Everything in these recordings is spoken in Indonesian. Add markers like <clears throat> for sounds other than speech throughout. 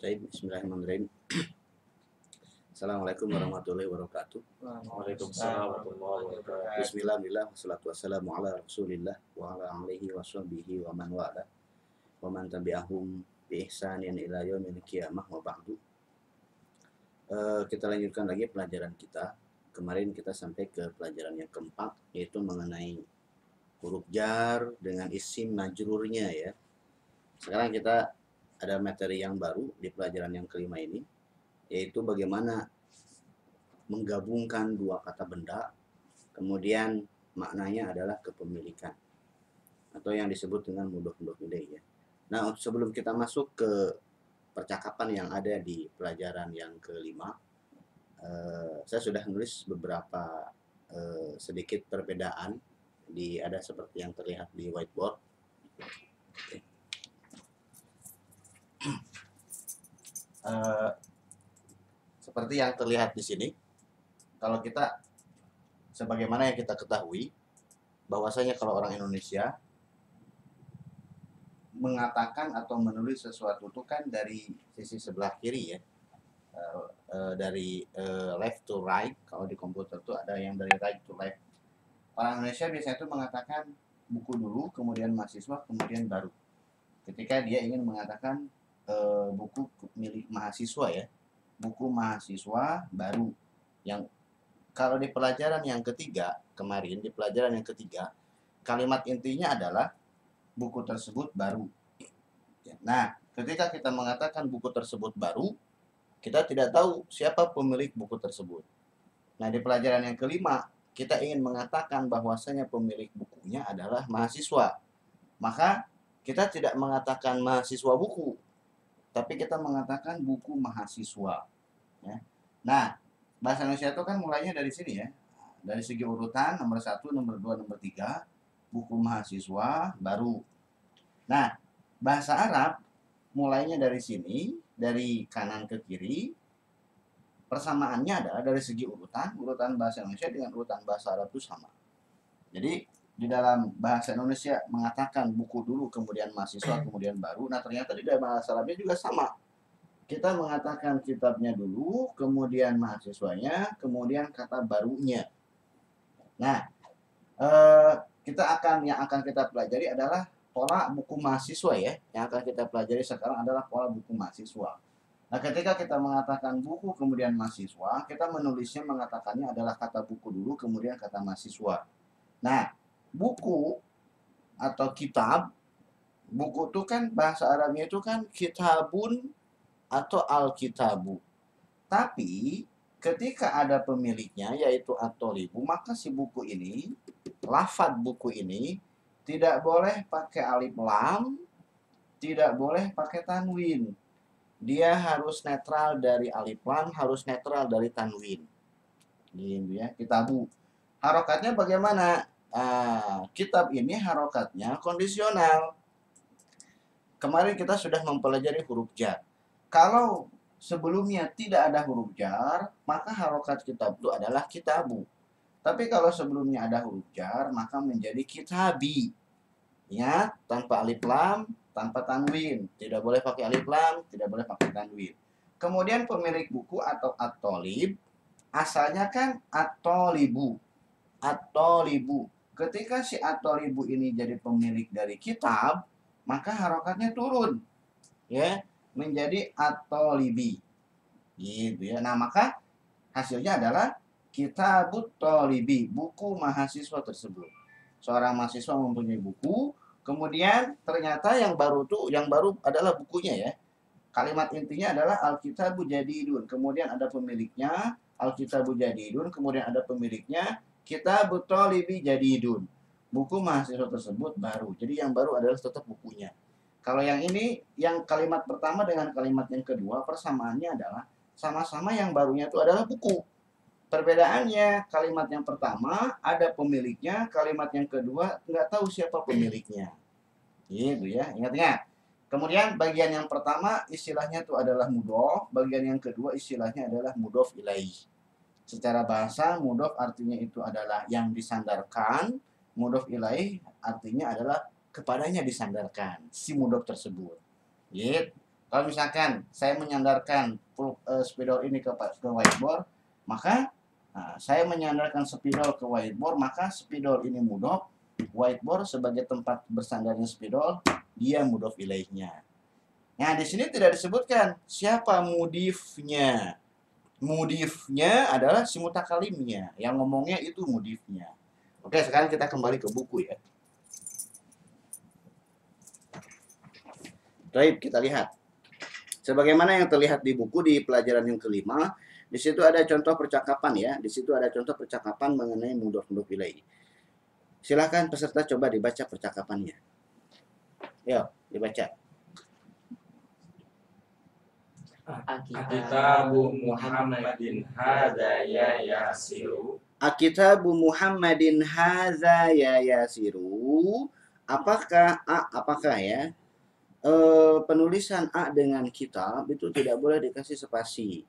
Baik, Bismillahirrahmanirrahim. <clears throat> Assalamualaikum warahmatullahi wabarakatuh. Waalaikumsalam warahmatullahi wabarakatuh. Bismillah, alhamdulillah, wassalatu wassalamu ala rasulillah wa ala alihi wa sahbihi wa man wala wa man tabi'ahum bi ihsanin ila yaumil qiyamah wa ba'du. Eh, kita lanjutkan lagi pelajaran kita. Kemarin kita sampai ke pelajaran yang keempat yaitu mengenai huruf jar dengan isim majrurnya ya. Sekarang kita ada materi yang baru di pelajaran yang kelima ini yaitu bagaimana menggabungkan dua kata benda kemudian maknanya adalah kepemilikan atau yang disebut dengan mudah-mudah ilaih ya. Nah, sebelum kita masuk ke percakapan yang ada di pelajaran yang kelima, eh, saya sudah nulis beberapa eh, sedikit perbedaan di ada seperti yang terlihat di whiteboard. Oke. <clears throat> Eh, seperti yang terlihat di sini, kalau kita sebagaimana yang kita ketahui bahwasanya kalau orang Indonesia mengatakan atau menulis sesuatu itu kan dari sisi sebelah kiri ya. Eh, eh, dari eh, left to right kalau di komputer itu ada yang dari right to left. Orang Indonesia biasanya itu mengatakan buku dulu kemudian mahasiswa kemudian baru. Ketika dia ingin mengatakan eh, buku milik mahasiswa ya buku mahasiswa baru yang kalau di pelajaran yang ketiga kemarin di pelajaran yang ketiga kalimat intinya adalah buku tersebut baru. Nah, ketika kita mengatakan buku tersebut baru, kita tidak tahu siapa pemilik buku tersebut. Nah, di pelajaran yang kelima, kita ingin mengatakan bahwasanya pemilik bukunya adalah mahasiswa. Maka kita tidak mengatakan mahasiswa buku, tapi kita mengatakan buku mahasiswa. Ya. Nah, bahasa Indonesia itu kan mulainya dari sini ya. Dari segi urutan nomor satu, nomor dua, nomor tiga, buku mahasiswa baru. Nah, bahasa Arab mulainya dari sini, dari kanan ke kiri. Persamaannya adalah dari segi urutan, urutan bahasa Indonesia dengan urutan bahasa Arab itu sama. Jadi di dalam bahasa Indonesia mengatakan buku dulu, kemudian mahasiswa, kemudian baru. Nah ternyata di dalam bahasa Arabnya juga sama. Kita mengatakan kitabnya dulu, kemudian mahasiswanya, kemudian kata barunya. Nah, eh, kita akan yang akan kita pelajari adalah pola buku mahasiswa ya. Yang akan kita pelajari sekarang adalah pola buku mahasiswa. Nah, ketika kita mengatakan buku kemudian mahasiswa, kita menulisnya mengatakannya adalah kata buku dulu kemudian kata mahasiswa. Nah, buku atau kitab buku itu kan bahasa Arabnya itu kan kitabun atau alkitabu. Tapi ketika ada pemiliknya yaitu atolibu, maka si buku ini, lafad buku ini tidak boleh pakai alif lam, tidak boleh pakai tanwin. Dia harus netral dari alif lam, harus netral dari tanwin. Gitu ya, kitabu. Harokatnya bagaimana? Ah, kitab ini harokatnya kondisional. Kemarin kita sudah mempelajari huruf jar. Kalau sebelumnya tidak ada huruf jar, maka harokat kitab itu adalah kitabu. Tapi kalau sebelumnya ada huruf jar, maka menjadi kitabi. Ya, tanpa alif lam, tanpa tanwin. Tidak boleh pakai alif lam, tidak boleh pakai tanwin. Kemudian pemilik buku atau atolib, asalnya kan atolibu. Atolibu. Ketika si atolibu ini jadi pemilik dari kitab, maka harokatnya turun. Ya, menjadi atolibi. Gitu ya. Nah, maka hasilnya adalah kitabut tolibi, buku mahasiswa tersebut. Seorang mahasiswa mempunyai buku, kemudian ternyata yang baru tuh yang baru adalah bukunya ya. Kalimat intinya adalah Alkitabu Jadidun. Kemudian ada pemiliknya, Alkitabu Jadidun, kemudian ada pemiliknya, Kitabut Tolibi Jadidun. Buku mahasiswa tersebut baru. Jadi yang baru adalah tetap bukunya. Kalau yang ini, yang kalimat pertama dengan kalimat yang kedua, persamaannya adalah sama-sama yang barunya itu adalah buku. Perbedaannya, kalimat yang pertama ada pemiliknya, kalimat yang kedua nggak tahu siapa pemiliknya. Gitu ya, ingat-ingat. Kemudian bagian yang pertama istilahnya itu adalah mudof, bagian yang kedua istilahnya adalah mudof ilaih. Secara bahasa mudof artinya itu adalah yang disandarkan, mudof ilaih artinya adalah kepadanya disandarkan si mudof tersebut. Gitu. Kalau misalkan saya menyandarkan eh, spidol ini ke, ke whiteboard, maka nah, saya menyandarkan spidol ke whiteboard, maka spidol ini mudhof, whiteboard sebagai tempat bersandarnya spidol, dia mudhof ilaihnya. Nah, di sini tidak disebutkan siapa mudifnya. Mudifnya adalah si mutakalimnya. Yang ngomongnya itu mudifnya. Oke, sekarang kita kembali ke buku ya. Baik, kita lihat. Sebagaimana yang terlihat di buku di pelajaran yang kelima, di situ ada contoh percakapan ya. Di situ ada contoh percakapan mengenai mudhof mudhof ilaih. Silahkan peserta coba dibaca percakapannya. Yuk, dibaca. Kitabu Muhammadin hada ya yasiru. Akitabu Muhammadin haza ya yasiru. Apakah a apakah ya? eh, penulisan a dengan kitab itu tidak boleh dikasih spasi.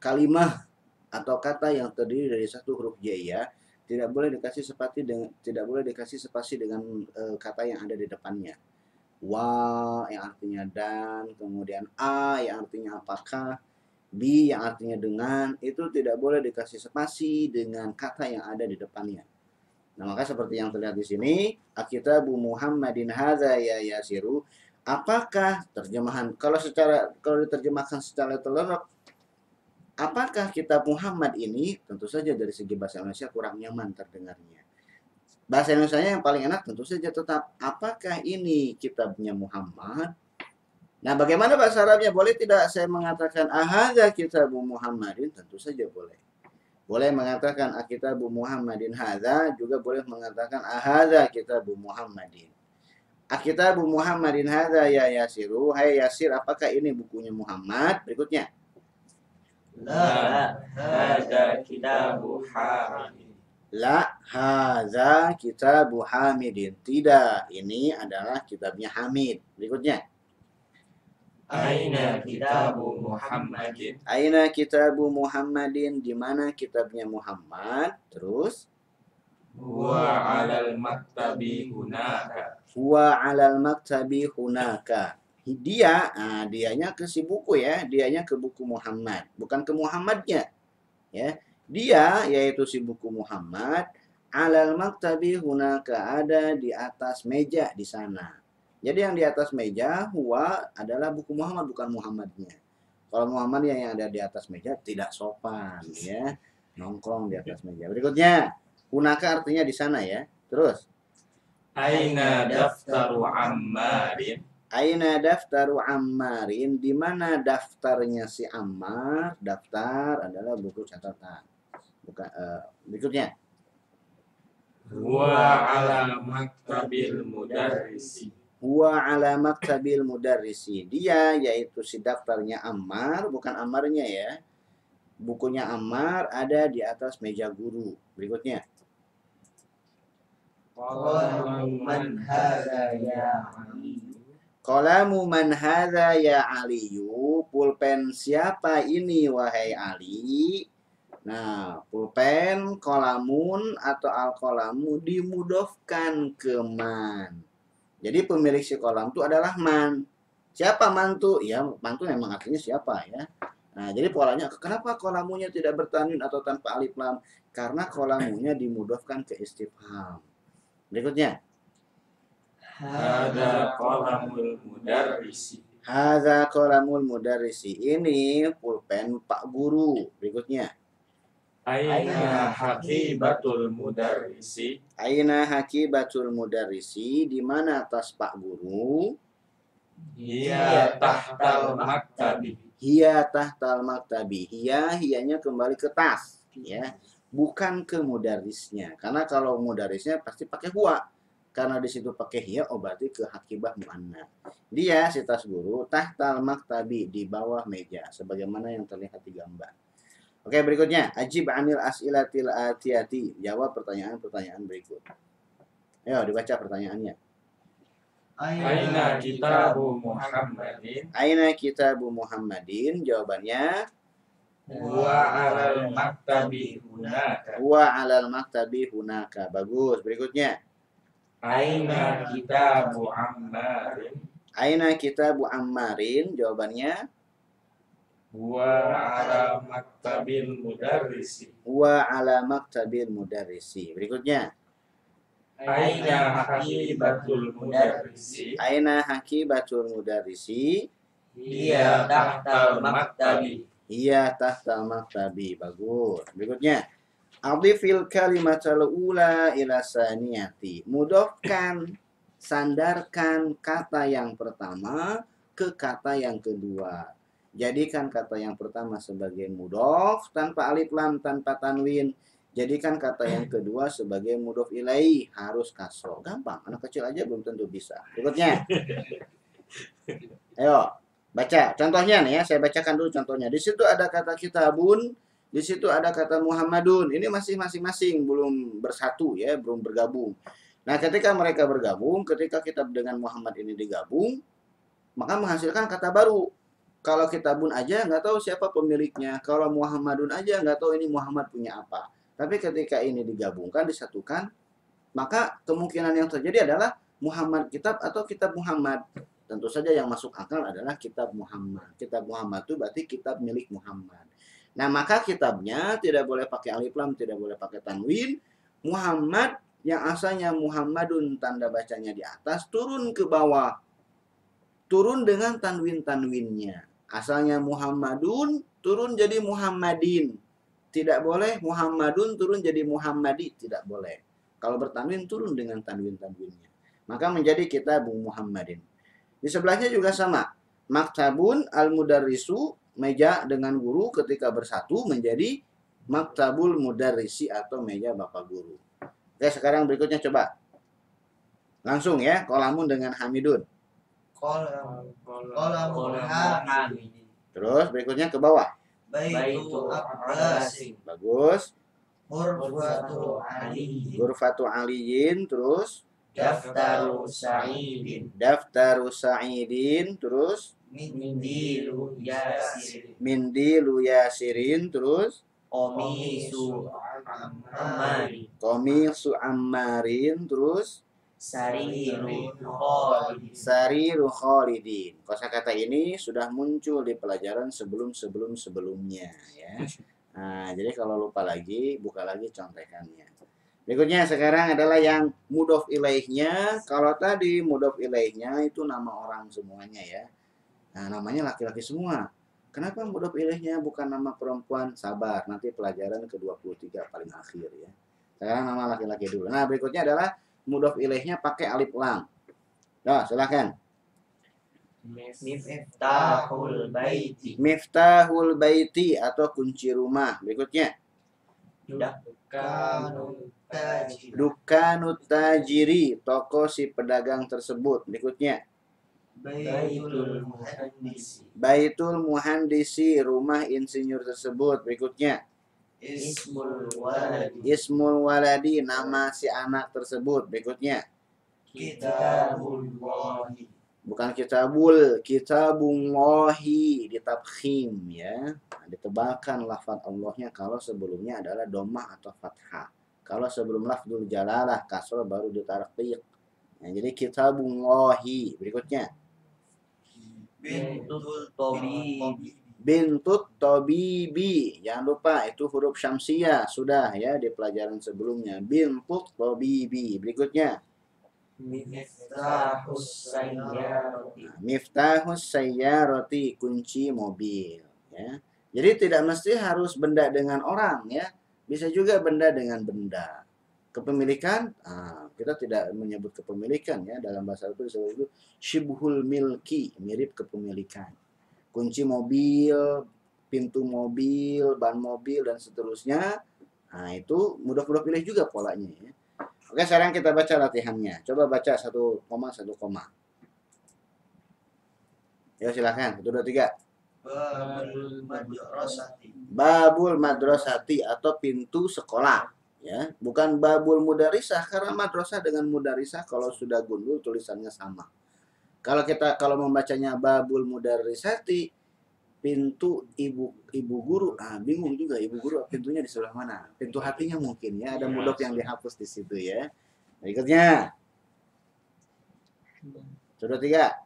Kalimah atau kata yang terdiri dari satu huruf j ya tidak boleh dikasih spasi dengan tidak boleh dikasih spasi dengan eh, kata yang ada di depannya. Wa yang artinya dan, kemudian a yang artinya apakah, bi yang artinya dengan itu tidak boleh dikasih spasi dengan kata yang ada di depannya. Nah, maka seperti yang terlihat di sini, Akitabu Muhammadin hadza ya yasiru. Apakah terjemahan kalau secara kalau diterjemahkan secara terlengkap apakah kitab Muhammad ini tentu saja dari segi bahasa Indonesia kurang nyaman terdengarnya. Bahasa Indonesia yang paling enak tentu saja tetap apakah ini kitabnya Muhammad? Nah, bagaimana bahasa Arabnya? Boleh tidak saya mengatakan ahadza kitabu Muhammadin? Tentu saja boleh. Boleh mengatakan akitabu Muhammadin hadza, juga boleh mengatakan ahadza kitabu Muhammadin. Akitabu Muhammadin hadza ya Yasiru, hai Yasir, apakah ini bukunya Muhammad? Berikutnya. La hada kitabu Hamid. La hadza kitabu Hamidin. Tidak, ini adalah kitabnya Hamid. Berikutnya. Aina kitabu Muhammadin. Aina kitabu Muhammadin? Di mana kitabnya Muhammad? Terus Huwa alal maktabi hunaka. huwa alal maktabi hunaka. Dia, ah, dianya ke si buku ya, dianya ke buku Muhammad, bukan ke Muhammadnya. Ya. Dia yaitu si buku Muhammad alal maktabi hunaka ada di atas meja di sana. Jadi yang di atas meja huwa adalah buku Muhammad bukan Muhammadnya. Kalau Muhammad yang, yang ada di atas meja tidak sopan ya. Nongkrong di atas meja. Berikutnya, hunaka artinya di sana ya. Terus Aina daftaru Ammarin. Aina daftaru Ammarin? Di mana daftarnya si Ammar? Daftar adalah buku catatan. Bukan eh, berikutnya. Huwa ala maktabil mudarrisi. Huwa ala maktabil mudarrisi. Dia yaitu si daftarnya Ammar, bukan Ammarnya ya. Bukunya Ammar ada di atas meja guru. Berikutnya. Qalu man hadha ya Ali. Qalamu man hadza ya Aliyu? Pulpen siapa ini wahai Ali? Nah, pulpen, kolamun atau alkolamu dimudofkan ke man. Jadi pemilik si kolam itu adalah man. Siapa mantu? Ya, mantu memang artinya siapa ya. Nah, jadi polanya kenapa kolamunya tidak bertanwin atau tanpa alif lam? Karena kolamunya dimudofkan ke istifham. Berikutnya. Hada qalamul mudarrisi. Hadza qalamul mudarrisi. Ini pulpen Pak Guru. Berikutnya. Aina haqibatul mudarrisi. Aina hakibatul mudarrisi. Di mana tas Pak Guru? Hiya tahtal maktabi. Hiya tahtal maktabi. Hiya, hiyanya kembali ke tas. Ya. Bukan ke mudarisnya. Karena kalau mudarisnya pasti pakai huwa. Karena di situ pakai hiya, oh berarti ke hakibah muanna. Dia si tas guru tahtal maktabi di bawah meja sebagaimana yang terlihat di gambar. Oke, berikutnya ajib anil as'ilatil atiyati. Jawab pertanyaan-pertanyaan berikut. Ayo dibaca pertanyaannya. Aina kitabu Muhammadin. Aina kitabu Muhammadin? Jawabannya Huwa alal maktabi hunaka. huwa alal maktabi hunaka. Bagus. Berikutnya. Aina kitabu Ammarin. Aina kitabu Ammarin? Jawabannya Wa ala maktabil mudarrisi. wa ala maktabil mudarrisi. Berikutnya, Aina hakibatul mudarrisi. aina hakibatul mudarrisi? Iya tahtal maktabi. Iya tahta maktabi. Bagus. Berikutnya, adifil kalimatal ula ila saniyati. Mudofkan, sandarkan kata yang pertama ke kata yang kedua. Jadikan kata yang pertama sebagai mudof tanpa alif lam tanpa tanwin. Jadikan kata yang kedua sebagai mudof ilaih harus kasro. Gampang, anak kecil aja belum tentu bisa. Berikutnya. <laughs> Ayo, baca. Contohnya nih ya, saya bacakan dulu contohnya. Di situ ada kata kitabun, di situ ada kata Muhammadun. Ini masih masing-masing belum bersatu ya, belum bergabung. Nah, ketika mereka bergabung, ketika kitab dengan Muhammad ini digabung, maka menghasilkan kata baru. Kalau kitabun aja nggak tahu siapa pemiliknya. Kalau Muhammadun aja nggak tahu ini Muhammad punya apa. Tapi ketika ini digabungkan, disatukan, maka kemungkinan yang terjadi adalah Muhammad kitab atau kitab Muhammad. Tentu saja yang masuk akal adalah kitab Muhammad. Kitab Muhammad itu berarti kitab milik Muhammad. Nah, maka kitabnya tidak boleh pakai alif lam, tidak boleh pakai tanwin. Muhammad yang asalnya Muhammadun tanda bacanya di atas turun ke bawah. Turun dengan tanwin-tanwinnya. Asalnya Muhammadun turun jadi Muhammadin. Tidak boleh Muhammadun turun jadi Muhammadi, tidak boleh. Kalau bertanwin turun dengan tanwin-tanwinnya. Maka menjadi kitab Muhammadin. Di sebelahnya juga sama. Maktabun al-mudarrisu meja dengan guru ketika bersatu menjadi maktabul mudarrisi atau meja bapak guru. Oke, sekarang berikutnya coba. Langsung ya, kolamun dengan Hamidun. Kolam Kolam hamid. Terus berikutnya ke bawah. Baitu Abbasin. Bagus. Murfatu Ali. Gurfatu aliyin, terus Daftaru Sa'idin. daftaru sa'idin, terus Mindilu Yasir. mindilu yasirin, terus Omisu Amari. komisu ammarin, terus Sariru Khalid. sariru khalidin. Kosakata ini sudah muncul di pelajaran sebelum-sebelum sebelumnya ya. <laughs> Nah, jadi kalau lupa lagi, buka lagi contekannya. Berikutnya sekarang adalah yang mudof ilaihnya. Kalau tadi mudof ilaihnya itu nama orang semuanya ya. Nah, namanya laki-laki semua. Kenapa mudof ilaihnya bukan nama perempuan? Sabar, nanti pelajaran ke-23 paling akhir ya. Sekarang nama laki-laki dulu. Nah, berikutnya adalah mudof ilaihnya pakai alif lam. Nah, silahkan. Miftahul Baiti. Miftahul baiti atau kunci rumah. Berikutnya. Dukanut tajiri, toko si pedagang tersebut. Berikutnya. Baitul Muhandisi. Baitul muhandisi, rumah insinyur tersebut. Berikutnya. Ismul Waladi. Ismul waladi, nama si anak tersebut. Berikutnya. Kitabullahi. Bukan kitabul, kitabullahi ditafkhim ya. Ditebalkan lafaz Allahnya kalau sebelumnya adalah domah atau fathah. Kalau sebelum lafzul jalalah kasrah baru ditarqiq. Nah, jadi kitabullahi. Berikutnya. Bintul Tobi. Bintut Tobibi. Jangan lupa itu huruf syamsiah sudah ya di pelajaran sebelumnya. Bintut Tobibi. Berikutnya. Miftahus Sayyarati. Nah, Miftahus sayyarati kunci mobil ya. Jadi tidak mesti harus benda dengan orang ya. Bisa juga benda dengan benda. Kepemilikan, ah, kita tidak menyebut kepemilikan ya dalam bahasa Arab itu disebut itu syibhul milki, mirip kepemilikan. Kunci mobil, pintu mobil, ban mobil dan seterusnya. Nah, itu mudah-mudah pilih juga polanya ya. Oke, sekarang kita baca latihannya. Coba baca satu koma satu koma. Ya silakan. Satu dua tiga. Babul Madrasati. Babul madrasati atau pintu sekolah. Ya, bukan babul mudarisah karena madrasah dengan mudarisah kalau sudah gundul tulisannya sama. Kalau kita kalau membacanya babul mudarisati pintu ibu ibu guru ah bingung juga ibu guru pintunya di sebelah mana pintu hatinya mungkin ya ada Iya. mudok yang dihapus di situ ya berikutnya sudah tiga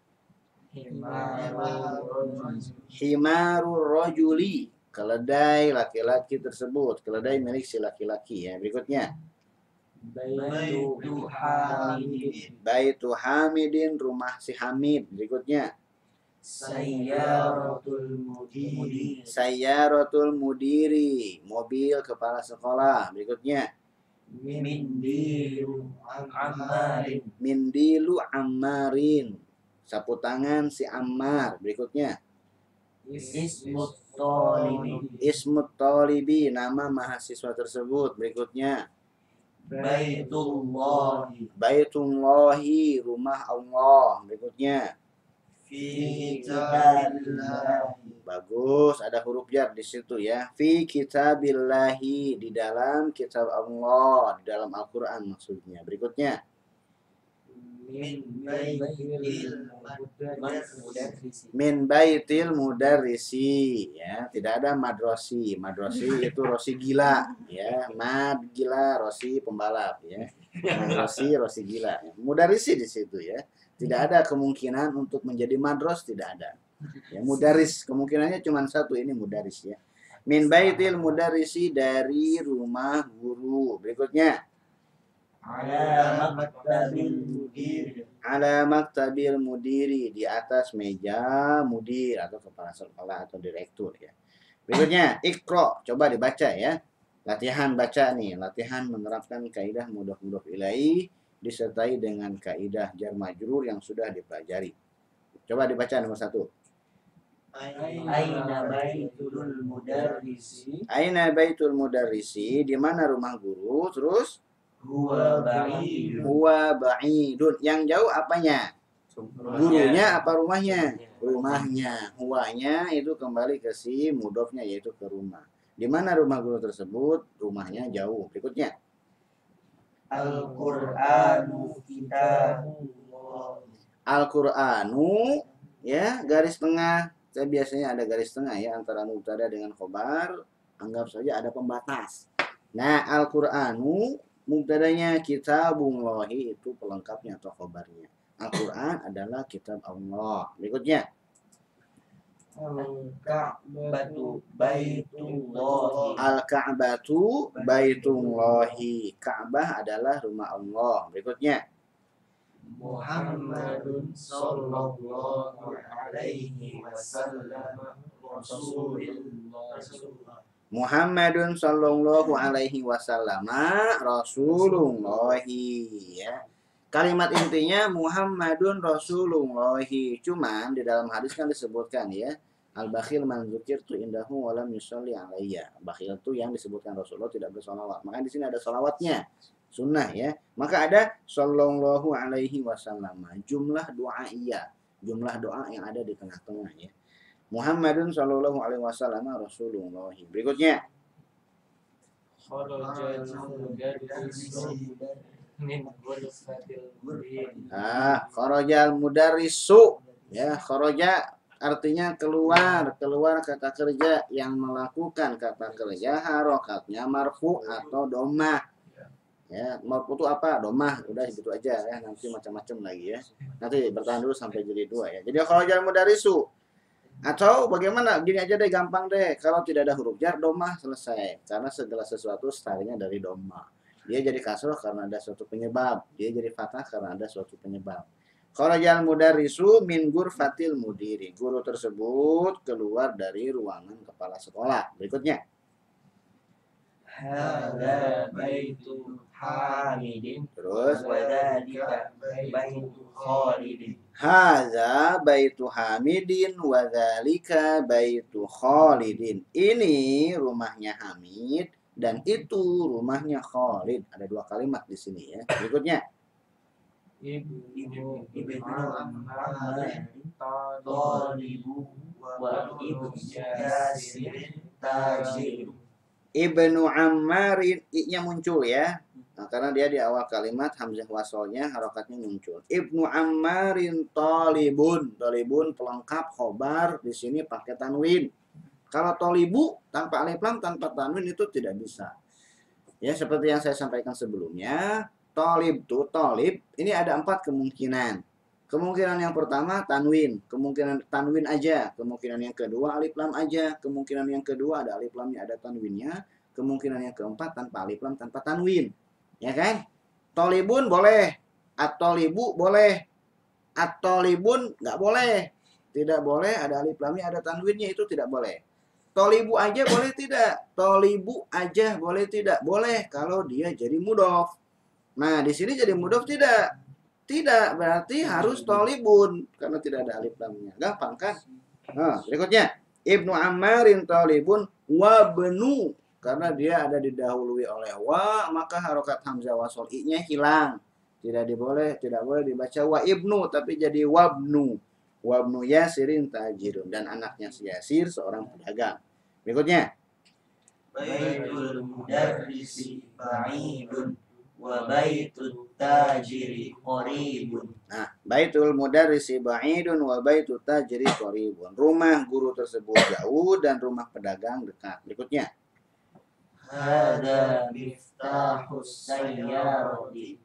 Himarur rojuli. Keledai laki-laki tersebut. Keledai milik si laki-laki ya. Berikutnya. Baitu Hamidin Baitu Hamidin. Rumah si Hamid. Berikutnya. Sayyaratul Mudiri Sayyaratul mudiri. Mobil kepala sekolah. Berikutnya. Mindiru Ammarin Mindilu Ammarin. Sapu tangan si Ammar. Berikutnya. Ismut Tolibi Ismut Tolibi. Nama mahasiswa tersebut. Berikutnya. Baitullahi Baitullahi. Rumah Allah. Berikutnya. Fi kitabillahi Bagus, ada huruf jar di situ ya. Fi kitabillahi di dalam kitab Allah, di dalam Al-Qur'an maksudnya. Berikutnya, Min baitil mudarrisi mudarrisi ya. Tidak ada madrosi. Madrosi <laughs> itu rosi gila ya. Mad gila, rosi pembalap ya. Madrosi, rosi gila. Mudarrisi di situ ya. Tidak ada kemungkinan untuk menjadi madros tidak ada. Ya, mudaris kemungkinannya cuma satu ini mudaris ya. Min baitil mudarisi dari rumah guru. Berikutnya, Ala maktabil mudiri ala maktabil mudiri di atas meja mudir atau kepala sekolah atau direktur ya. Berikutnya, ikro. Coba dibaca ya. Latihan baca nih, latihan menerapkan kaidah mudah-mudah ilahi disertai dengan kaidah jar majrur yang sudah dipelajari. Coba dibaca nomor satu. Aina baitul mudarrisi Aina baitul mudarrisi, di mana rumah guru? Terus Huwa ba'idun huwa ba'idun. Yang jauh apanya? Gurunya apa rumahnya? Rumahnya. Huwanya itu kembali ke si mudofnya yaitu ke rumah. Di mana rumah guru tersebut? Rumahnya jauh. Berikutnya. Al-Qur'anu kitabullah Al-Qur'anu ya, garis tengah. Saya biasanya ada garis tengah ya antara mubtada dengan khobar. Anggap saja ada pembatas. Nah, Al-Qur'anu mubtadanya kitabullahi itu pelengkapnya atau khobarnya. Al-Quran adalah kitab Allah. Berikutnya. Al-Ka'batu baitullahi Al-Ka'batu baitullahi. Ka'bah adalah rumah Allah. Berikutnya. Muhammadun sallallahu alaihi wasallam Rasulullah Muhammadun sallallahu alaihi wasallam Rasulullahi ya. Kalimat intinya Muhammadun Rasulullahi. Cuman di dalam hadis kan disebutkan ya. Al-bakhil man tu indahu wa lam yusalli alayya. Bakhil itu yang disebutkan Rasulullah tidak bersolawat. Maka di sini ada solawatnya. Sunnah ya. Maka ada sallallahu alaihi wasallam. Jumlah doa iya. Jumlah doa yang ada di tengah-tengah ya. Muhammadun sallallahu alaihi wasallam Rasulullah. Berikutnya. Ah, kharajal mudarrisu. Ya, kharaja artinya keluar, keluar kata kerja yang melakukan kata kerja harokatnya marfu atau domah. Ya, marfu itu apa? Domah. Udah gitu aja ya, nanti macam-macam lagi ya. Nanti bertahan dulu sampai jadi dua ya. Jadi kharajal mudarrisu atau bagaimana? Gini aja deh, gampang deh. Kalau tidak ada huruf jar, domah selesai. Karena segala sesuatu startnya dari domah. Dia jadi kasroh karena ada suatu penyebab. Dia jadi fathah karena ada suatu penyebab. Kharajal mudarrisu min fatil mudiri. Guru tersebut keluar dari ruangan kepala sekolah. Berikutnya. Hada baitu Hamidin Terus. wa dzalika baitu Khalidin Haza baitu Hamidin wa dzalika baitu Khalidin. Ini rumahnya Hamid dan itu rumahnya Khalid. Ada dua kalimat di sini ya. Berikutnya. Ibnu Ibnu Talibu wa ibnu Yasirin Tajiru Ibnu Ammarin i-nya muncul ya. Nah, karena dia di awal kalimat hamzah wasolnya harokatnya muncul. Ibnu Ammarin talibun. Talibun pelengkap khobar di sini pakai tanwin. Kalau tolibu tanpa alif lam tanpa tanwin itu tidak bisa. Ya seperti yang saya sampaikan sebelumnya, tolib tuh tolib ini ada empat kemungkinan. Kemungkinan yang pertama tanwin, kemungkinan tanwin aja, kemungkinan yang kedua alif lam aja, kemungkinan yang kedua ada alif lamnya, ada tanwinnya, kemungkinan yang keempat tanpa alif lam, tanpa tanwin. Ya kan? Tolibun boleh, atolibu boleh, atolibun nggak boleh. Tidak boleh ada alif lamnya, ada tanwinnya itu tidak boleh. Tolibu aja boleh tidak? Tolibu aja boleh tidak? Boleh kalau dia jadi mudof. Nah, di sini jadi mudof tidak? Tidak, berarti harus tolibun karena tidak ada alif lamnya. Gampang kan? Nah, berikutnya Ibnu Ammarin tolibun wabnu karena dia ada didahului oleh wa maka harokat hamzah wasol i-nya hilang. Tidak diboleh, tidak boleh dibaca wa ibnu tapi jadi wabnu. Wabnu Yasirin tajirun dan anaknya si Yasir seorang pedagang. Berikutnya Baitul mudarrisi ba'idun wa baitut tajiri qaribun. Nah, baitul mudarrisi ba'idun wa baitul tajri qaribun. Rumah guru tersebut jauh dan rumah pedagang dekat. Berikutnya. Hada miftahus sayyarati.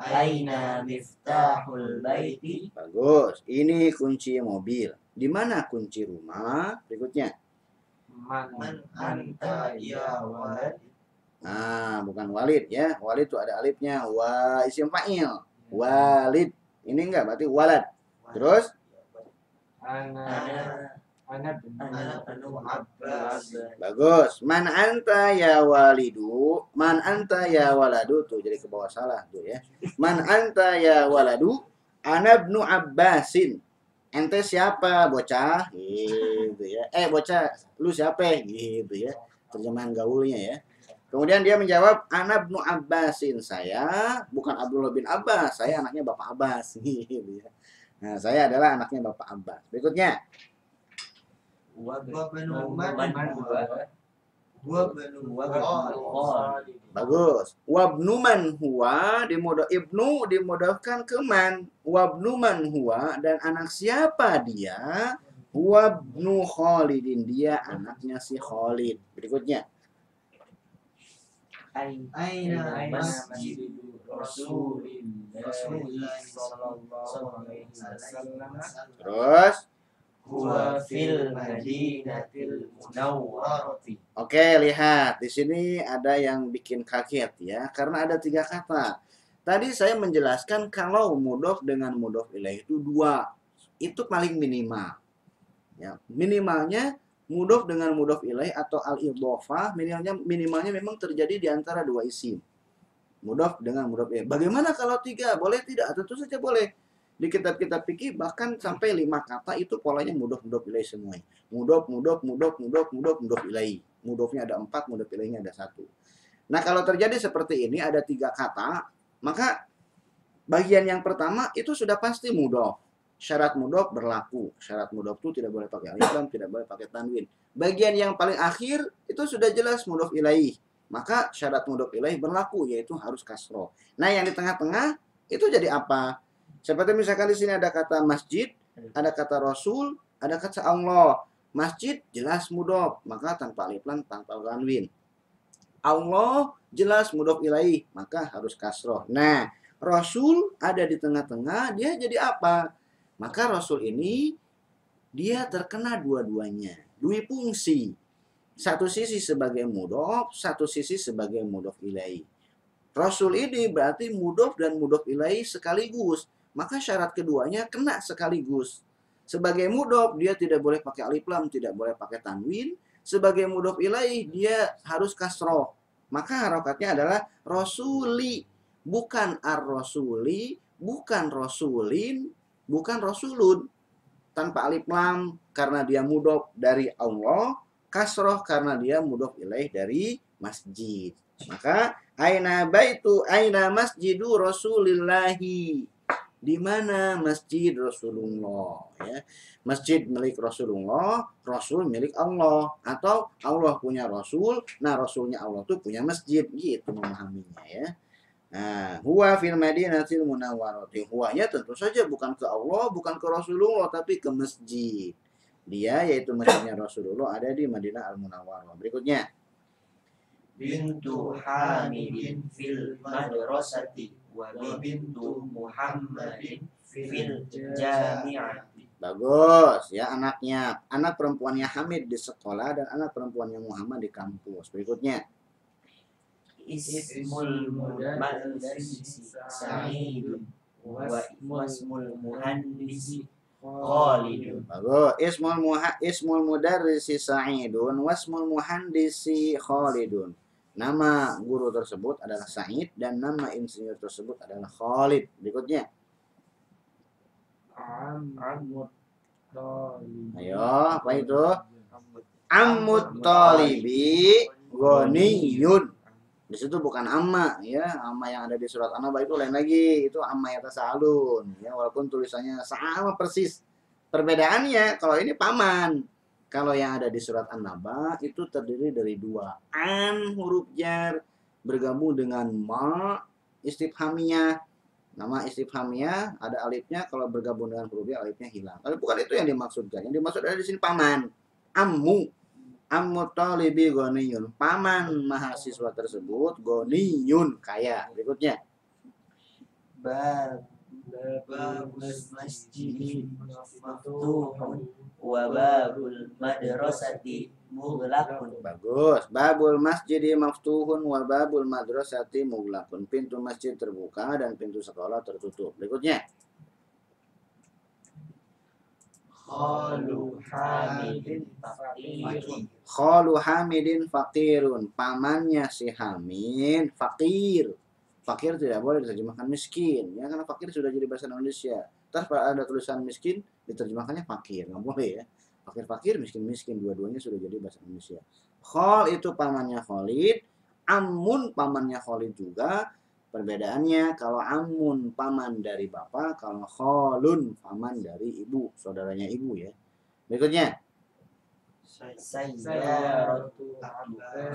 Aina miftahul baiti. Bagus. Ini kunci mobil. Di mana kunci rumah? Berikutnya. Man Man anta ya walad. Nah, bukan walid ya. Walid itu ada alifnya. Wa isim fa'il. Walid. Ini enggak berarti walad. Terus Ana Ana Abbas. bagus. Man anta ya walidu. Man anta ya waladu tuh jadi ke bawah salah tuh ya. Man anta ya waladu. Ana ibnu Abbasin. Ente siapa bocah? Gitu ya. Eh bocah, lu siapa? Gitu ya. Terjemahan gaulnya ya. Kemudian dia menjawab, Ana ibnu Abbasin. Saya bukan Abdullah bin Abbas, saya anaknya Bapak Abbas. <laughs> Gitu ya. Nah, saya adalah anaknya Bapak Abbas. Berikutnya, bagus. Wabnu man huwa dimodo ibnu dimodofkan ke man. Wabnu man huwa dan anak siapa dia? Wabnu Khalidin dia anaknya si Khalid. Berikutnya, Aina Aina masjid masjidu Rasulillah Rasulillah sallallahu alaihi wasallam. Terus? Huwa fil madinatil munawwarati. Oke, lihat. Di sini ada yang bikin kaget ya, karena ada tiga kata. Tadi saya menjelaskan kalau mudof dengan mudof ilaih itu dua, itu paling minimal. Ya, minimalnya mudof dengan mudof ilaih atau al idhofah minimalnya minimalnya memang terjadi di antara dua isim. Mudof dengan mudof ilaih. Bagaimana kalau tiga? Boleh tidak? Tentu saja boleh. Di kitab-kitab fikih bahkan sampai lima kata itu polanya mudof mudof ilaih semuanya. Mudof, mudof, mudof, mudof, mudof, mudof ilaih. Mudofnya ada empat, mudof ilaihnya ada satu. Nah kalau terjadi seperti ini ada tiga kata, maka bagian yang pertama itu sudah pasti mudof. Syarat mudof berlaku. Syarat mudof itu tidak boleh pakai alif lam, tidak boleh pakai tanwin. Bagian yang paling akhir itu sudah jelas mudof ilaih. Maka syarat mudof ilaih berlaku yaitu harus kasroh. Nah yang di tengah-tengah itu jadi apa? Seperti misalkan di sini ada kata masjid, ada kata rasul, ada kata Allah. Masjid jelas mudof, maka tanpa alif lam, tanpa tanwin. Allah jelas mudof ilaih, maka harus kasroh. Nah, Rasul ada di tengah-tengah, dia jadi apa? Maka Rasul ini dia terkena dua-duanya, dua fungsi. Satu sisi sebagai mudof, satu sisi sebagai mudof ilaih. Rasul ini berarti mudof dan mudof ilaih sekaligus. Maka syarat keduanya kena sekaligus. Sebagai mudof dia tidak boleh pakai alif lam, tidak boleh pakai tanwin. Sebagai mudof ilaih dia harus kasroh. Maka harokatnya adalah rasuli, bukan ar-rasuli, bukan rasulin, bukan rasulun. Tanpa alif lam karena dia mudof dari Allah, kasroh karena dia mudof ilaih dari masjid. Maka aina baitu aina masjidu rasulillahi di mana masjid Rasulullah ya masjid milik Rasulullah Rasul milik Allah atau Allah punya Rasul nah Rasulnya Allah tuh punya masjid gitu memahaminya ya nah huwa fil madinatil munawwarati huwanya tentu saja bukan ke Allah bukan ke Rasulullah tapi ke masjid dia yaitu masjidnya Rasulullah ada di Madinah al Munawwarah berikutnya Bintu Hamidin fil madrasati wa bintu Muhammadin fil jami'ati Bagus, ya anaknya. Anak perempuannya Hamid di sekolah dan anak perempuannya Muhammad di kampus. Berikutnya. Ismul mudarrisi sa'idun wa wasmul muhandisi Khalidun. Ismul ismul mudarrisi Sa'idun muhandisi Khalidun. Nama guru tersebut adalah Sa'id dan nama insinyur tersebut adalah Khalid. Berikutnya. Amut. Ayo, apa itu? Ammut talibi ghaniyun. Di situ bukan amma ya, amma yang ada di surat An-Naba itu lain lagi, itu amma yatasaalun ya, walaupun tulisannya sama persis. Perbedaannya kalau ini paman. Kalau yang ada di surat An-Naba itu terdiri dari dua. An huruf jar bergabung dengan ma istifhamiyah. Nama istifhamiyah ada alifnya kalau bergabung dengan huruf ya alifnya hilang. Tapi bukan itu yang dimaksudkan. Yang dimaksud ada di sini paman. Ammu Ammu talibi ghaniyun. Paman mahasiswa tersebut ghaniyun kaya. Berikutnya. bab babus masjid maftuhun wa babul madrasati mughlaqun Bagus. Babul masjidi maftuhun wa babul madrasati mughlaqun. Pintu masjid terbuka dan pintu sekolah tertutup. Berikutnya. Qalu hamidin faqirun Khalu Hamidin fakirun. Pamannya si Hamid fakir. Fakir tidak boleh diterjemahkan miskin. Ya karena fakir sudah jadi bahasa Indonesia. Terus ada tulisan miskin diterjemahkannya fakir. Nggak boleh ya. Fakir-fakir, miskin-miskin. Dua-duanya sudah jadi bahasa Indonesia. Khol itu pamannya Khalid. Amun pamannya Khalid juga. Perbedaannya kalau Amun paman dari bapak, kalau Kholun paman dari ibu, saudaranya ibu ya. Berikutnya. sayyaratu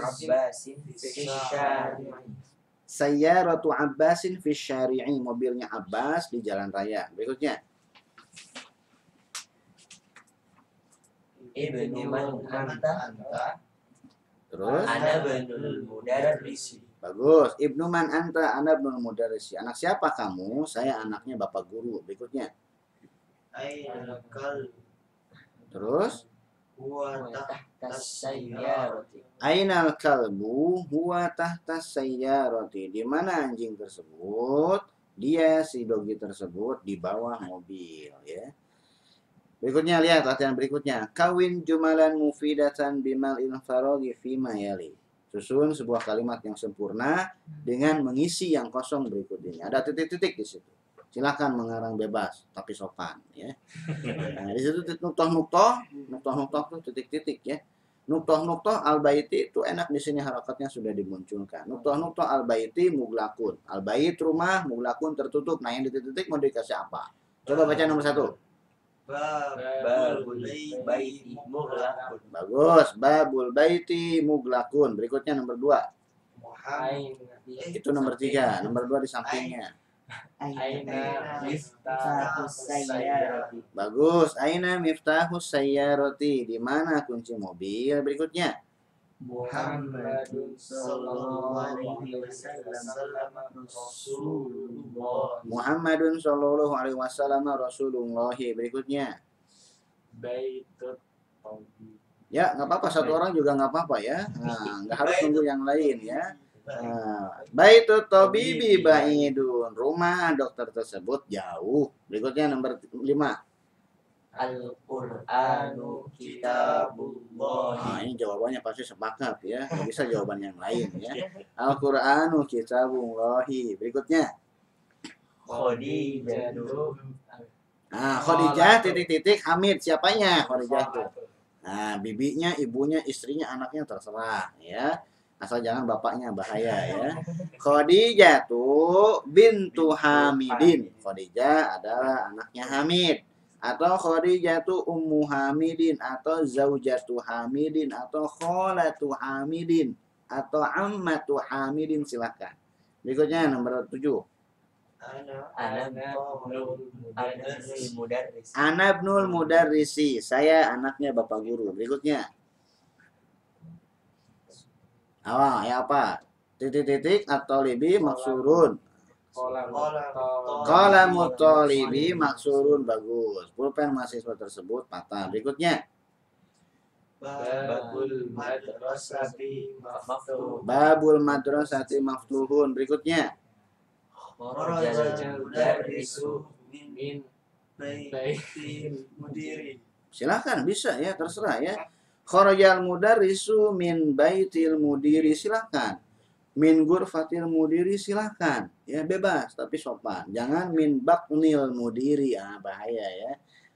abbasin fisyari Sayyaratu Abbasin fi syari'i mobilnya Abbas di jalan raya. Berikutnya. ibnu man anta Terus ana benul mudarrisi bagus. Ibnu man anta ana ibnul mudarrisi. Anak siapa kamu? Saya anaknya bapak guru. Berikutnya. aina kal Terus huwa tahta sayyarati Ainal kalbu huwa tahta sayyarati. Di mana anjing tersebut? Dia si dogi tersebut di bawah mobil ya. Berikutnya lihat latihan berikutnya. Kawin jumalan mufidatan bimal infarogi fima yali. Susun sebuah kalimat yang sempurna dengan mengisi yang kosong berikut ini. Ada titik-titik di situ. Silakan mengarang bebas tapi sopan ya. <laughs> Nah, di situ nuktoh-nuktoh, nuktoh-nuktoh itu titik-titik ya. Nuktoh-nuktoh al-baiti itu enak di sini harakatnya sudah dimunculkan. Nuktoh-nuktoh al-baiti muglakun. Al-bait rumah, muglakun tertutup. Nah yang di titik-titik mau dikasih apa? Coba baca nomor satu. Babul baiti mughlaqun Bagus. Babul baiti muglakun. Berikutnya nomor dua. Itu nomor tiga. Nomor dua di sampingnya. Aina miftahus sayyarati Bagus. Aina miftahus sayyarati. Di mana kunci mobil? Berikutnya. Muhammadun sallallahu alaihi wasallam Rasulullah Muhammadun Shallallahu Alaihi Wasallam Rasulullah. Berikutnya. Baitut Ya, nggak apa-apa. Satu orang juga nggak apa-apa ya. Nah, nggak harus nunggu yang lain ya. Nah, Baitut Tabibi Baidun. Rumah dokter tersebut jauh. Berikutnya nomor lima. Al-Qur'anu kitabullah Nah, ini jawabannya pasti sepakat ya. Nggak bisa jawaban yang lain ya. Al-Qur'anu kitabullahi. Berikutnya. Khadijatu Nah, Khadijah titik-titik Hamid siapanya Khadijah itu. Nah, bibinya, ibunya, istrinya, anaknya terserah ya. Asal jangan bapaknya bahaya ya. Khadijah tuh bintu Hamidin. Khadijah adalah anaknya Hamid. Atau Khadijah tuh ummu Hamidin atau zaujatu Hamidin atau kholatu Hamidin atau ammatu Hamidin silakan. Berikutnya nomor 7. Ana Ana mudarris Ana ibnul mudarrisi. Saya anaknya bapak guru. Berikutnya. Awal ya apa? Titik-titik atau lebih maksurun. Qalamut talibi maksurun bagus. Pulpen mahasiswa tersebut patah. Berikutnya Babul madrasati maftuh. babul madrasati maftuhun. Berikutnya. Silakan bisa ya, terserah ya. Kharajal mudarrisu min baitil mudiri silakan. Min gurfatil mudiri silakan. Ya bebas tapi sopan. Jangan min baknil mudiri. Ah bahaya ya.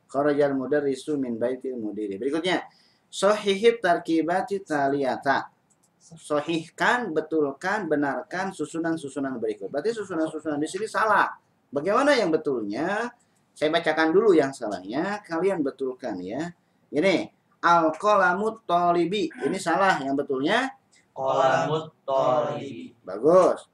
Kharajal mudarrisu min baitil mudiri. Berikutnya sahihit tarkibati taliyata. Sohihkan, betulkan, benarkan susunan-susunan berikut. Berarti susunan-susunan di sini salah. Bagaimana yang betulnya? Saya bacakan dulu yang salahnya, kalian betulkan ya. Ini al-qalamut talibi. Ini salah yang betulnya. Qalamut talibi. Bagus.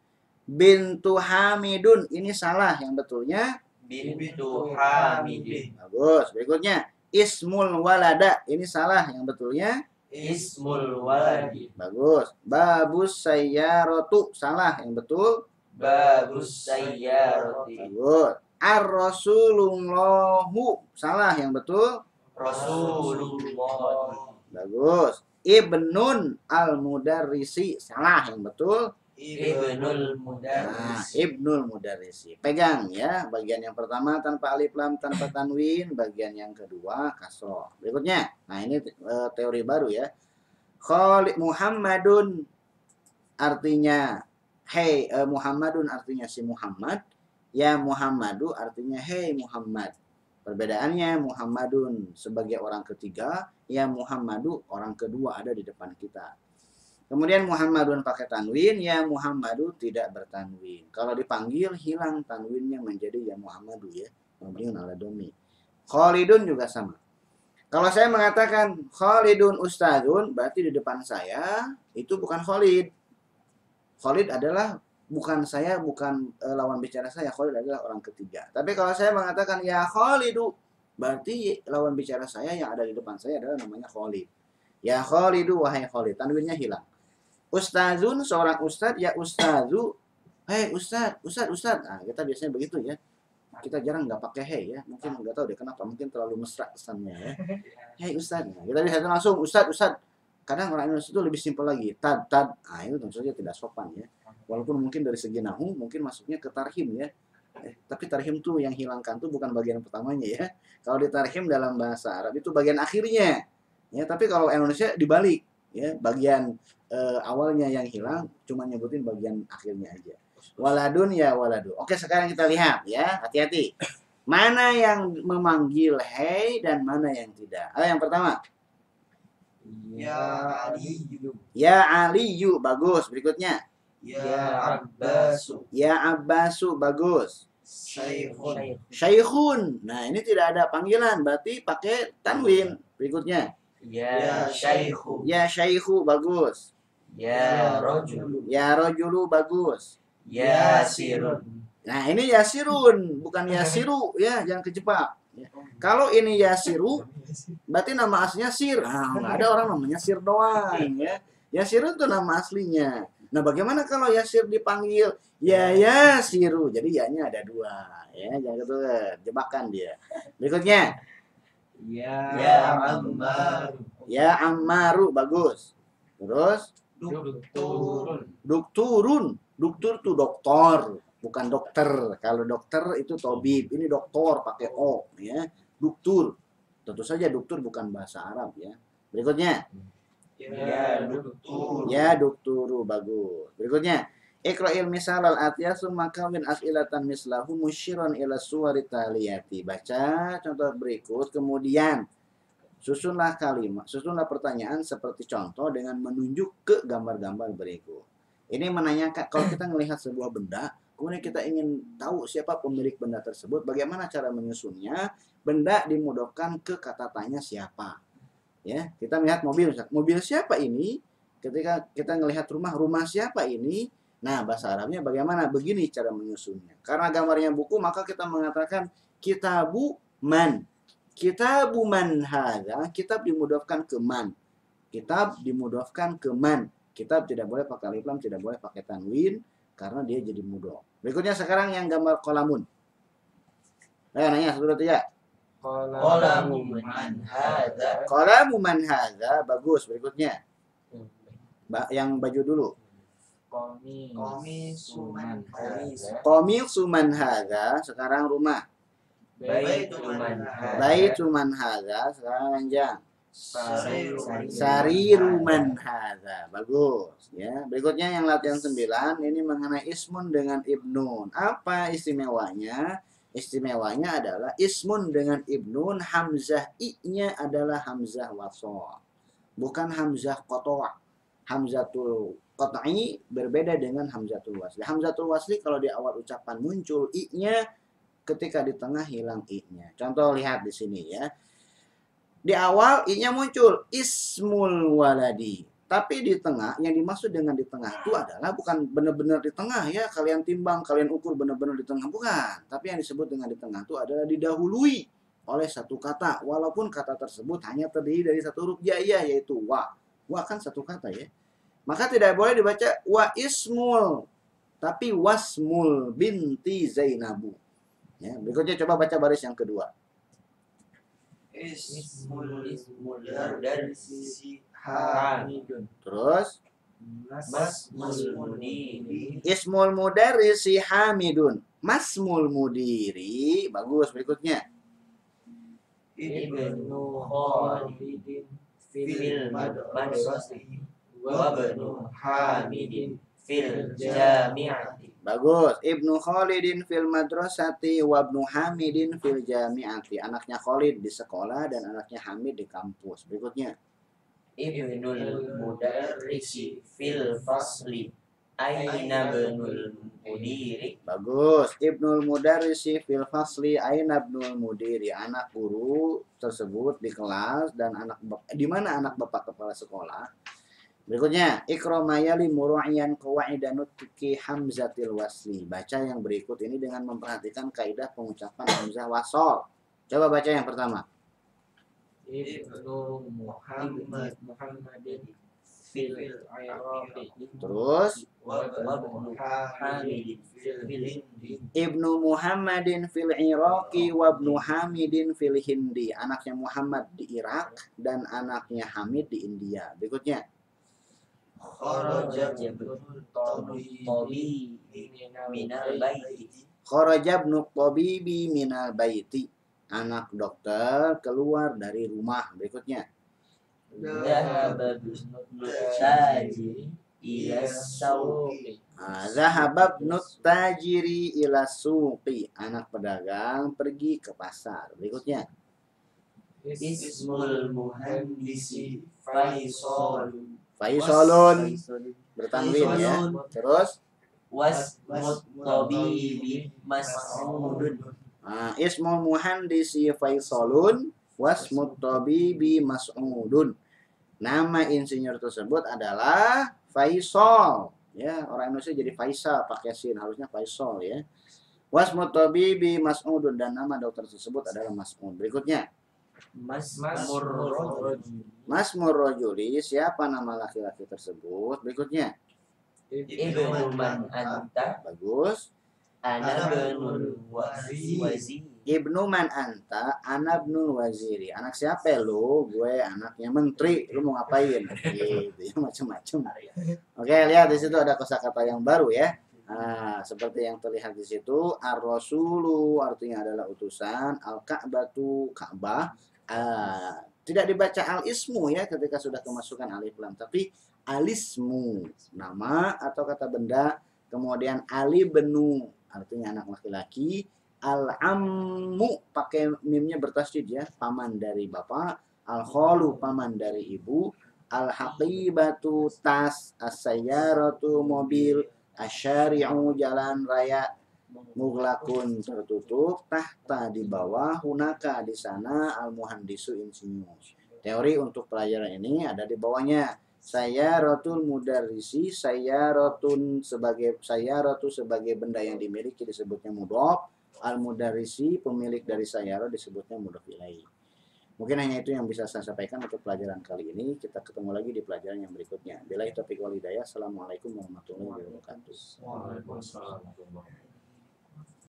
Bintu Hamidun. Ini salah yang betulnya. Bintu Hamidin. Bagus. Berikutnya Ismul walada. Ini salah yang betulnya. Ismul waladi. Bagus. Babus sayyaratu. Salah yang betul. Babus sayyarati. Bagus. Ar-Rasulullahu. Salah yang betul. Rasulullah. Bagus. Ibnun al-mudarrisi. Salah yang betul. Ibnul Nah, Mudarris. Ibnul Mudarrisi. Pegang ya, bagian yang pertama tanpa alif lam tanpa tanwin, bagian yang kedua kasroh. Berikutnya, nah ini eh, teori baru ya. Khalid Muhammadun artinya hey eh, Muhammadun artinya si Muhammad, ya Muhammadu artinya hey Muhammad. Perbedaannya Muhammadun sebagai orang ketiga, ya Muhammadu orang kedua ada di depan kita. Kemudian Muhammadun pakai tanwin, ya Muhammadu tidak bertanwin. Kalau dipanggil hilang tanwinnya menjadi ya Muhammadu ya. Mabniun ala domi. Khalidun juga sama. Kalau saya mengatakan Khalidun Ustadun, berarti di depan saya itu bukan Khalid. Khalid adalah bukan saya, bukan eh, lawan bicara saya. Khalid adalah orang ketiga. Tapi kalau saya mengatakan ya Khalidu, berarti lawan bicara saya yang ada di depan saya adalah namanya Khalid. Ya Khalidu wahai Khalid, tanwinnya hilang. Ustazun seorang ustadz ya ustazu. Hei ustad, ustad, ustad. Nah, kita biasanya begitu ya. Kita jarang nggak pakai hey ya. Mungkin nggak tahu deh kenapa. Mungkin terlalu mesra kesannya ya. <laughs> Hei ustad. Nah, kita bisa langsung ustad, ustad. Kadang orang Indonesia itu lebih simpel lagi. Tad, tad. Nah, itu tentu saja tidak sopan ya. Walaupun mungkin dari segi nahu mungkin masuknya ke tarhim ya. Eh, tapi tarhim tuh yang hilangkan tuh bukan bagian pertamanya ya. Kalau di tarhim dalam bahasa Arab itu bagian akhirnya. Ya, tapi kalau Indonesia dibalik ya, bagian eh, awalnya yang hilang cuma nyebutin bagian akhirnya aja. Waladun ya waladu. Oke, sekarang kita lihat ya, hati-hati. Mana yang memanggil hey dan mana yang tidak? Ah, yang pertama, Ya Aliyu. ya Aliyu bagus. Berikutnya, Ya Abbasu. ya Abbasu bagus. Syekhun. Syekhun. Nah, ini tidak ada panggilan, berarti pakai tanwin. Berikutnya, Ya Syekhu. ya Syekhu bagus. Ya Rajulu. Ya Rojulu bagus. Ya Sirun. Nah, ini Yasirun, bukan Yasiru ya, jangan kejebak. Ya. Kalau ini Yasiru, berarti nama aslinya Sir. Nah, ada orang namanya Sir doang ya. Yasirun itu nama aslinya. Nah, bagaimana kalau Yasir dipanggil ya Yasiru? Jadi ya-nya ada dua ya, jangan gitu jebakan dia. Berikutnya, Ya Ya Ammar. ya Ammaru bagus. Terus Dukturun. Dukturun, duktur tuh dokter, bukan dokter. Kalau dokter itu tobib, ini doktor pakai o, ya. Duktur. Tentu saja duktur bukan bahasa Arab ya. Berikutnya, Ya Duktur. ya dukturu bagus. Berikutnya, Iqra'il misal al atiyah summa kawin as'ilatan mislahu musyiran ila suwari taliyati. Baca contoh berikut, kemudian susunlah kalimat, susunlah pertanyaan seperti contoh dengan menunjuk ke gambar-gambar berikut. Ini menanyakan kalau kita melihat sebuah benda, kemudian kita ingin tahu siapa pemilik benda tersebut, bagaimana cara menyusunnya, benda dimudahkan ke kata tanya siapa. Ya, kita melihat mobil, mobil siapa ini? Ketika kita melihat rumah, rumah siapa ini? Nah, bahasa Arabnya bagaimana? Begini cara menyusunnya. Karena gambarnya buku, maka kita mengatakan kitabu man. Kitabu man hadza, kitab dimudahkan ke man. Kitab dimudahkan ke man. Kitab tidak boleh pakai alif tidak boleh pakai tanwin karena dia jadi mudhof. Berikutnya sekarang yang gambar kolamun. Nanya satu dua tiga. Qalamu man hadza man bagus. Berikutnya Ba- yang baju dulu. Komi. Qamisu man hadza hadza sekarang rumah. Baitul man hadza Baitu man hadza sekarang ranjang. Sariru Sariru man hadza. Bagus ya. Berikutnya yang latihan 9 ini mengenai ismun dengan ibnun. Apa istimewanya? Istimewanya adalah ismun dengan ibnun hamzah i-nya adalah hamzah wasol. Bukan hamzah qata'. Hamzatul qat'i berbeda dengan hamzatul wasli. Hamzatul wasli kalau di awal ucapan muncul i-nya ketika di tengah hilang i-nya. Contoh lihat di sini ya. Di awal i-nya muncul ismul waladi. Tapi di tengah yang dimaksud dengan di tengah itu adalah bukan benar-benar di tengah ya kalian timbang kalian ukur benar-benar di tengah bukan. Tapi yang disebut dengan di tengah itu adalah didahului oleh satu kata walaupun kata tersebut hanya terdiri dari satu huruf jaiyah yaitu wa. Wa kan satu kata ya. Maka tidak boleh dibaca wa ismul tapi wasmul binti Zainabu. Ya, berikutnya coba baca baris yang kedua. Ismul ismul darsi Hamidun. Terus Masmul mudiri Ismul mudarrisi Hamidun. Masmul mudiri. Bagus berikutnya. Ibnu Khalidin Fil madrasati Wabnu Hamidin Fil Bagus. Ibnu Khalidin fil madrasati wa ibnu Hamidin fil jami'ati. Anaknya Khalid di sekolah dan anaknya Hamid di kampus. Berikutnya. Ibnul Mudarrisi Fil fasli Aina benul mudiri Bagus. Ibnul Mudarrisi fil fasli aina ibnul mudiri. Anak guru tersebut di kelas dan anak di mana anak bapak kepala sekolah? Berikutnya, ikromayali muru'iyan qawaidanut tuki hamzatil wasli. Baca yang berikut ini dengan memperhatikan kaidah pengucapan hamzah wasol. Coba baca yang pertama. Ibnu Muhammad Muhammadin fil. Terus, Ibnu Muhammadin fil Iraqi wa ibnu Hamidin fil Hindi. Anaknya Muhammad di Irak dan anaknya Hamid di India. Berikutnya, Kharaja Tabibi Minal baiti Kharaja ibnu Tabibi minal baiti. Anak dokter keluar dari rumah. Berikutnya, Dhahaba Tajiri Ila Sawqi Ah, Zahaba ibnu tajiri ila suqi. Anak pedagang pergi ke pasar. Berikutnya, Ismul Muhandisi Faisalun Faisalun bertanwin ya. Terus, Was Mutabibi Mas'udun ah, ismul muhandisi Faisalun wasmut tabibi Mas'udun. Nama insinyur tersebut adalah Faisal. Ya, orang Indonesia jadi Faisal pakai sin harusnya Faisal ya. Wasmut tabibi Mas'udun dan nama dokter tersebut adalah Mas'ud. Berikutnya, Masmur Masmur Rojuli, siapa nama laki-laki tersebut? Berikutnya, Ibnu Man Anta bagus. Ana benul Wazi Wazi Ibnu man anta, anak ibnul waziri. Anak siapa ya lu? Gue anaknya menteri. Lu mau ngapain? <laughs> Gitu ya macam-macam. Oke, lihat di situ ada kosakata yang baru ya. Nah, seperti yang terlihat di situ, ar-rasulu artinya adalah utusan, al-ka'batu Ka'bah. Ah, tidak dibaca al-ismu ya ketika sudah kemasukan alif lam, tapi alismu nama atau kata benda, kemudian ali benu artinya anak laki-laki, al-ammu pakai mimnya bertasydid ya, paman dari bapak, al-kholu paman dari ibu, al-haqibatu tas, as-sayyaratu mobil, asyari'u jalan raya, muglakun tertutup, tahta di bawah, hunaka di sana, al-muhandisu insinyur. Teori untuk pelajaran ini ada di bawahnya. Saya rotul mudarrisi, saya rotun sebagai saya rotu sebagai benda yang dimiliki disebutnya mudhof, al mudarrisi pemilik dari sayaro disebutnya mudhof ilaih. Mungkin hanya itu yang bisa saya sampaikan untuk pelajaran kali ini. Kita ketemu lagi di pelajaran yang berikutnya. Bila topik walidaya. Assalamualaikum warahmatullahi wabarakatuh. Waalaikumsalam.